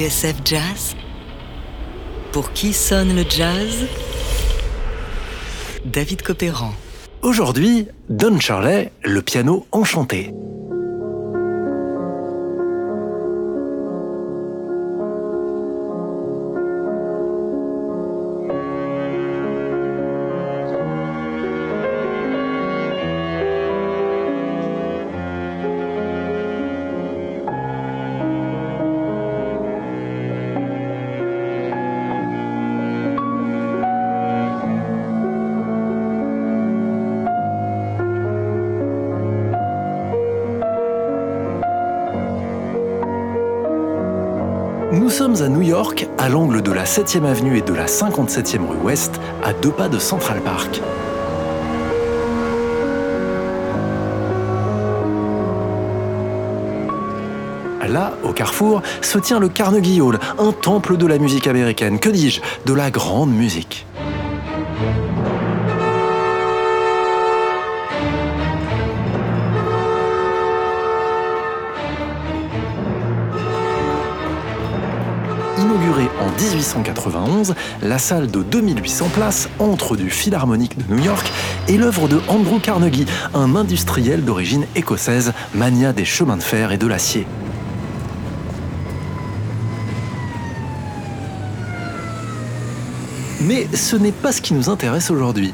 TSF Jazz Pour qui sonne le jazz? David Copéran. Aujourd'hui, Don Charley, le piano enchanté. Nous sommes à New York, à l'angle de la 7e avenue et de la 57e rue Ouest, à deux pas de Central Park. Là, au carrefour, se tient le Carnegie Hall, un temple de la musique américaine, que dis-je, de la grande musique. Inaugurée en 1891, la salle de 2800 places entre du Philharmonique de New York et l'œuvre de Andrew Carnegie, un industriel d'origine écossaise, mania des chemins de fer et de l'acier. Mais ce n'est pas ce qui nous intéresse aujourd'hui.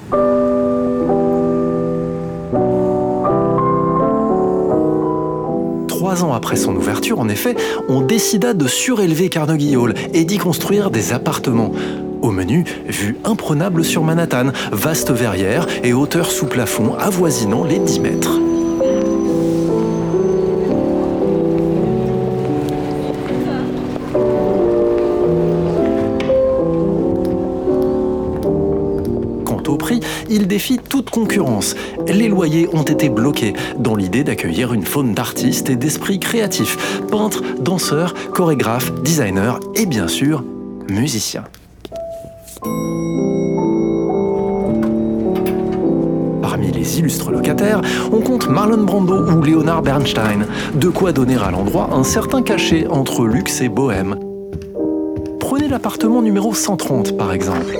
Trois ans après son ouverture, en effet, on décida de surélever Carnegie Hall et d'y construire des appartements. Au menu, vue imprenable sur Manhattan, vaste verrière et hauteur sous plafond avoisinant les 10 mètres. Défie toute concurrence. Les loyers ont été bloqués dans l'idée d'accueillir une faune d'artistes et d'esprits créatifs, peintres, danseurs, chorégraphes, designers et bien sûr, musiciens. Parmi les illustres locataires, on compte Marlon Brando ou Leonard Bernstein, de quoi donner à l'endroit un certain cachet entre luxe et bohème. Prenez l'appartement numéro 130 par exemple.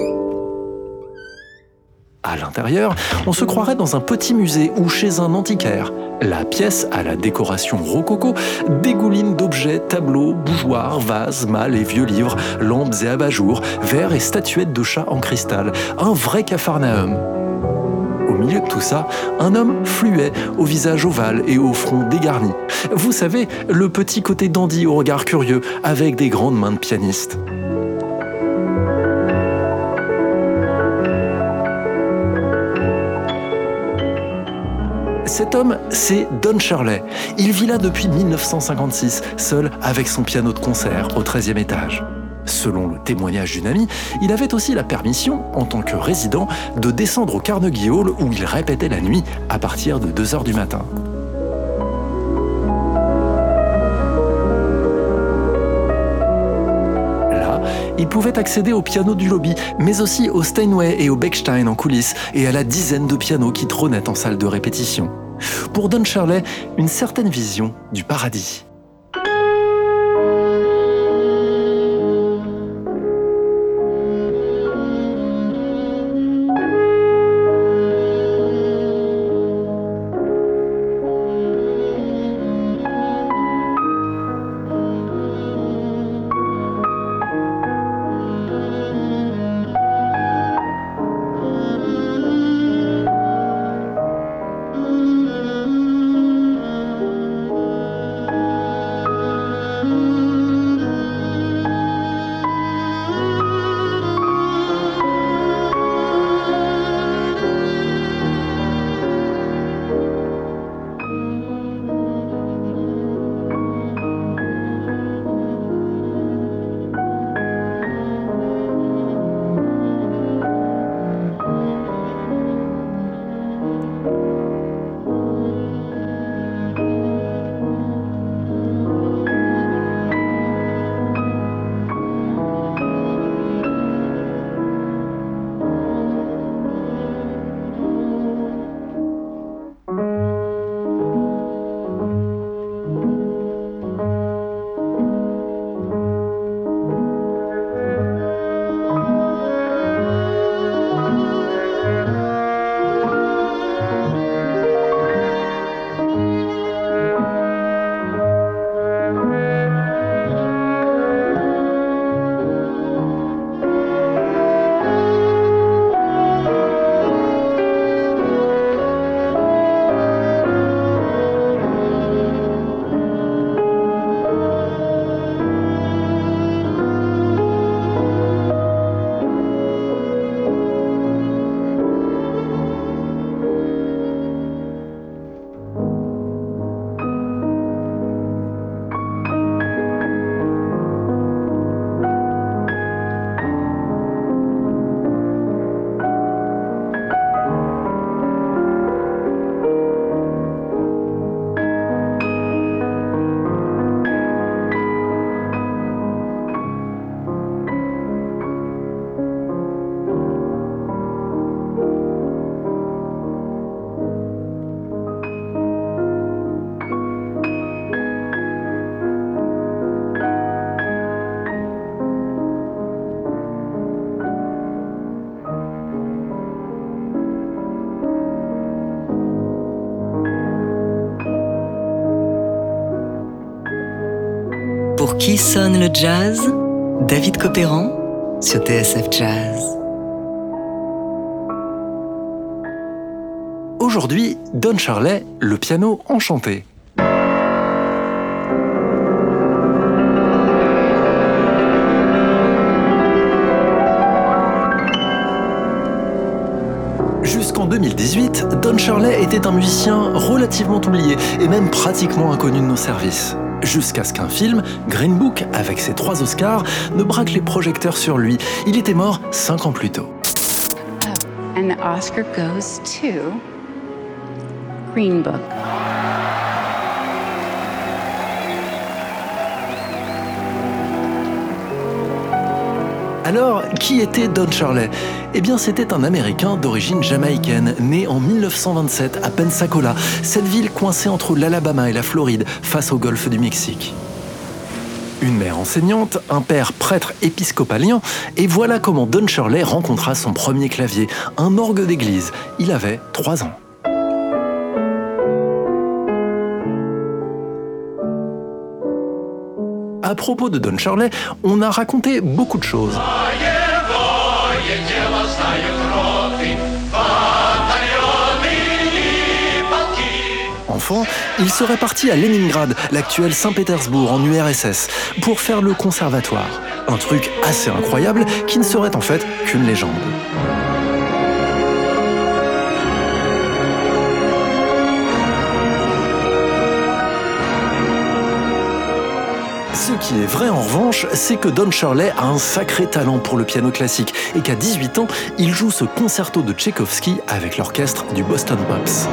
À l'intérieur, on se croirait dans un petit musée ou chez un antiquaire. La pièce, à la décoration rococo, dégouline d'objets, tableaux, bougeoirs, vases, malles et vieux livres, lampes et abat-jours, verres et statuettes de chats en cristal. Un vrai capharnaüm. Au milieu de tout ça, un homme fluet, au visage ovale et au front dégarni. Vous savez, le petit côté dandy au regard curieux, avec des grandes mains de pianiste. Cet homme, c'est Don Shirley. Il vit là depuis 1956, seul avec son piano de concert au 13e étage. Selon le témoignage d'une amie, il avait aussi la permission, en tant que résident, de descendre au Carnegie Hall où il répétait la nuit à partir de 2h du matin. Là, il pouvait accéder au piano du lobby, mais aussi au Steinway et au Bechstein en coulisses, et à la dizaine de pianos qui trônaient en salle de répétition. Pour Don Shirley, une certaine vision du paradis. Pour qui sonne le jazz? David Copéran sur TSF Jazz. Aujourd'hui, Don Charlet, le piano enchanté. Jusqu'en 2018, Don Charlet était un musicien relativement oublié et même pratiquement inconnu de nos services. Jusqu'à ce qu'un film, Green Book, avec ses trois Oscars, ne braque les projecteurs sur lui. Il était mort cinq ans plus tôt. To Green Book. Alors, qui était Don Charlet Eh bien, c'était un Américain d'origine jamaïcaine, né en 1927 à Pensacola, cette ville coincée entre l'Alabama et la Floride, face au golfe du Mexique. Une mère enseignante, un père prêtre épiscopalien, et voilà comment Don Shirley rencontra son premier clavier, un orgue d'église. Il avait 3 ans. À propos de Don Shirley, on a raconté beaucoup de choses. Enfant, il serait parti à Leningrad, l'actuel Saint-Pétersbourg en URSS, pour faire le conservatoire. Un truc assez incroyable qui ne serait en fait qu'une légende. Ce qui est vrai en revanche, c'est que Don Shirley a un sacré talent pour le piano classique et qu'à 18 ans, il joue ce concerto de Tchaïkovski avec l'orchestre du Boston Pops.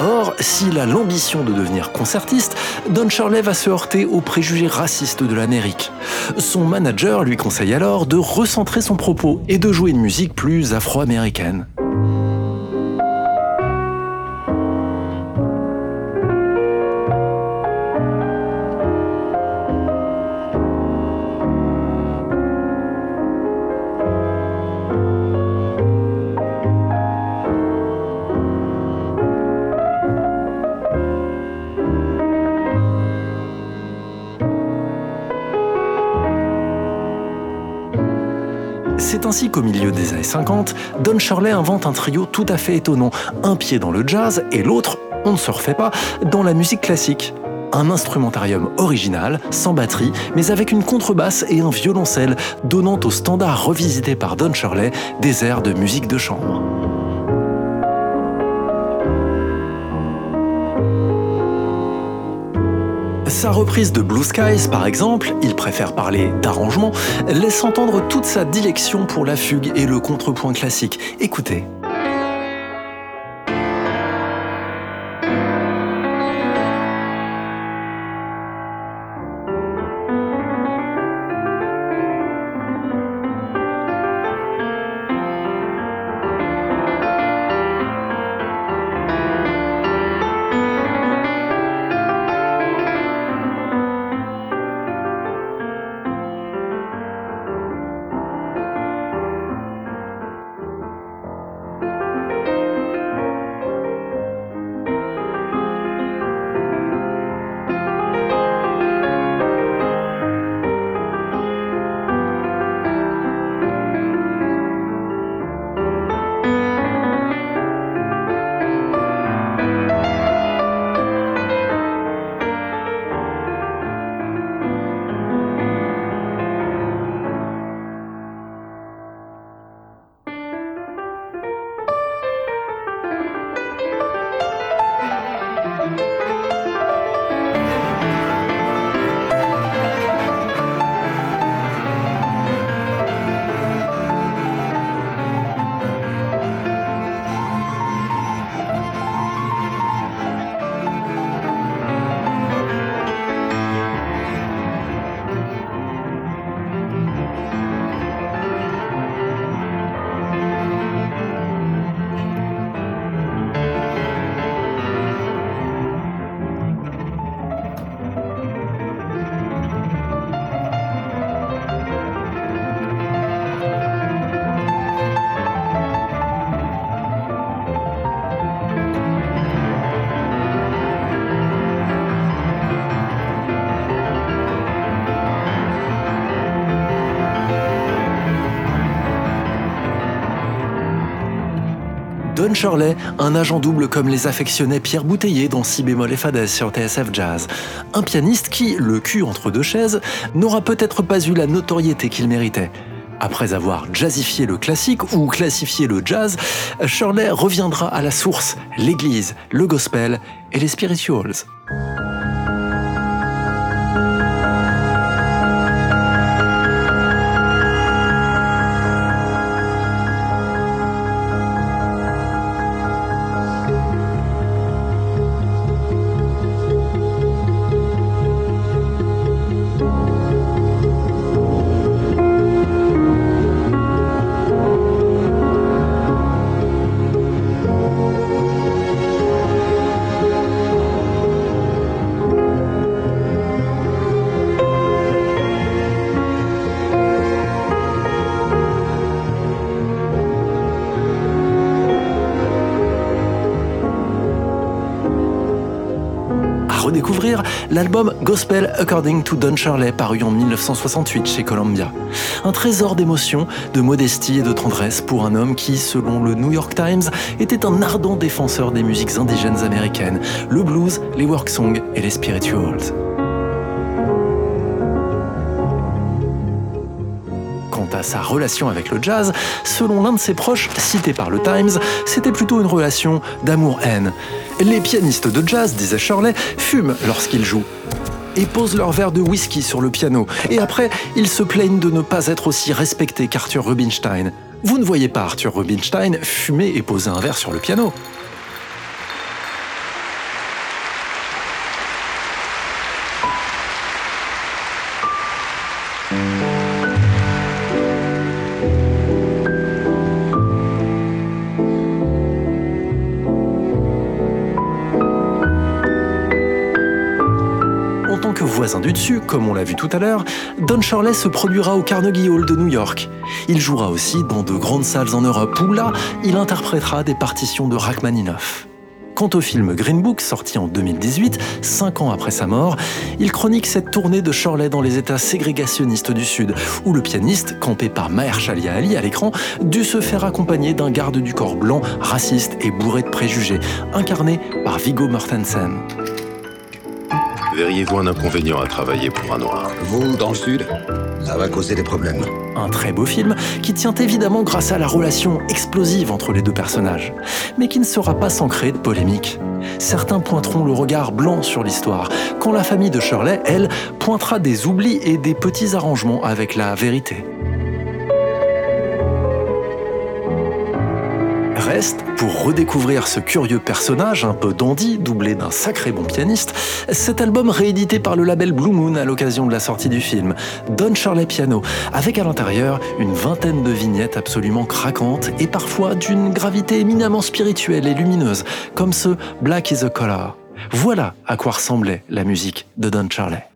Or, s'il a l'ambition de devenir concertiste, Don Shirley va se heurter aux préjugés racistes de l'Amérique. Son manager lui conseille alors de recentrer son propos et de jouer une musique plus afro-américaine. C'est ainsi qu'au milieu des années 50, Don Shirley invente un trio tout à fait étonnant, un pied dans le jazz et l'autre, on ne se refait pas, dans la musique classique. Un instrumentarium original, sans batterie, mais avec une contrebasse et un violoncelle, donnant au standard revisité par Don Shirley des airs de musique de chambre. Sa reprise de Blue Skies, par exemple, il préfère parler d'arrangement, laisse entendre toute sa dilection pour la fugue et le contrepoint classique. Écoutez. Don Shirley, un agent double comme les affectionnait Pierre Bouteiller dans Si bémol et fadesse sur TSF Jazz. Un pianiste qui, le cul entre deux chaises, n'aura peut-être pas eu la notoriété qu'il méritait. Après avoir jazzifié le classique ou classifié le jazz, Shirley reviendra à la source, l'église, le gospel et les spirituals. Redécouvrir l'album Gospel According to Don Shirley paru en 1968 chez Columbia. Un trésor d'émotions, de modestie et de tendresse pour un homme qui, selon le New York Times, était un ardent défenseur des musiques indigènes américaines, le blues, les work songs et les spirituals. Sa relation avec le jazz, selon l'un de ses proches, cité par le Times, c'était plutôt une relation d'amour-haine. Les pianistes de jazz, disait Shirley, fument lorsqu'ils jouent et posent leur verre de whisky sur le piano. Et après, ils se plaignent de ne pas être aussi respectés qu'Arthur Rubinstein. Vous ne voyez pas Arthur Rubinstein fumer et poser un verre sur le piano. Voisin du dessus, comme on l'a vu tout à l'heure, Don Shirley se produira au Carnegie Hall de New York. Il jouera aussi dans de grandes salles en Europe où là, il interprétera des partitions de Rachmaninoff. Quant au film Green Book, sorti en 2018, cinq ans après sa mort, il chronique cette tournée de Shirley dans les États ségrégationnistes du Sud, où le pianiste, campé par Mahershala Ali à l'écran, dut se faire accompagner d'un garde du corps blanc, raciste et bourré de préjugés, incarné par Viggo Mortensen. Verriez-vous un inconvénient à travailler pour un noir Vous, dans le Sud Ça va causer des problèmes. Un très beau film qui tient évidemment grâce à la relation explosive entre les deux personnages, mais qui ne sera pas sans créer de polémique. Certains pointeront le regard blanc sur l'histoire, quand la famille de Shirley, elle, pointera des oublis et des petits arrangements avec la vérité. Reste, pour redécouvrir ce curieux personnage un peu dandy, doublé d'un sacré bon pianiste, cet album réédité par le label Blue Moon à l'occasion de la sortie du film, Don Shirley Piano, avec à l'intérieur une vingtaine de vignettes absolument craquantes et parfois d'une gravité éminemment spirituelle et lumineuse, comme ce Black is a Color. Voilà à quoi ressemblait la musique de Don Shirley.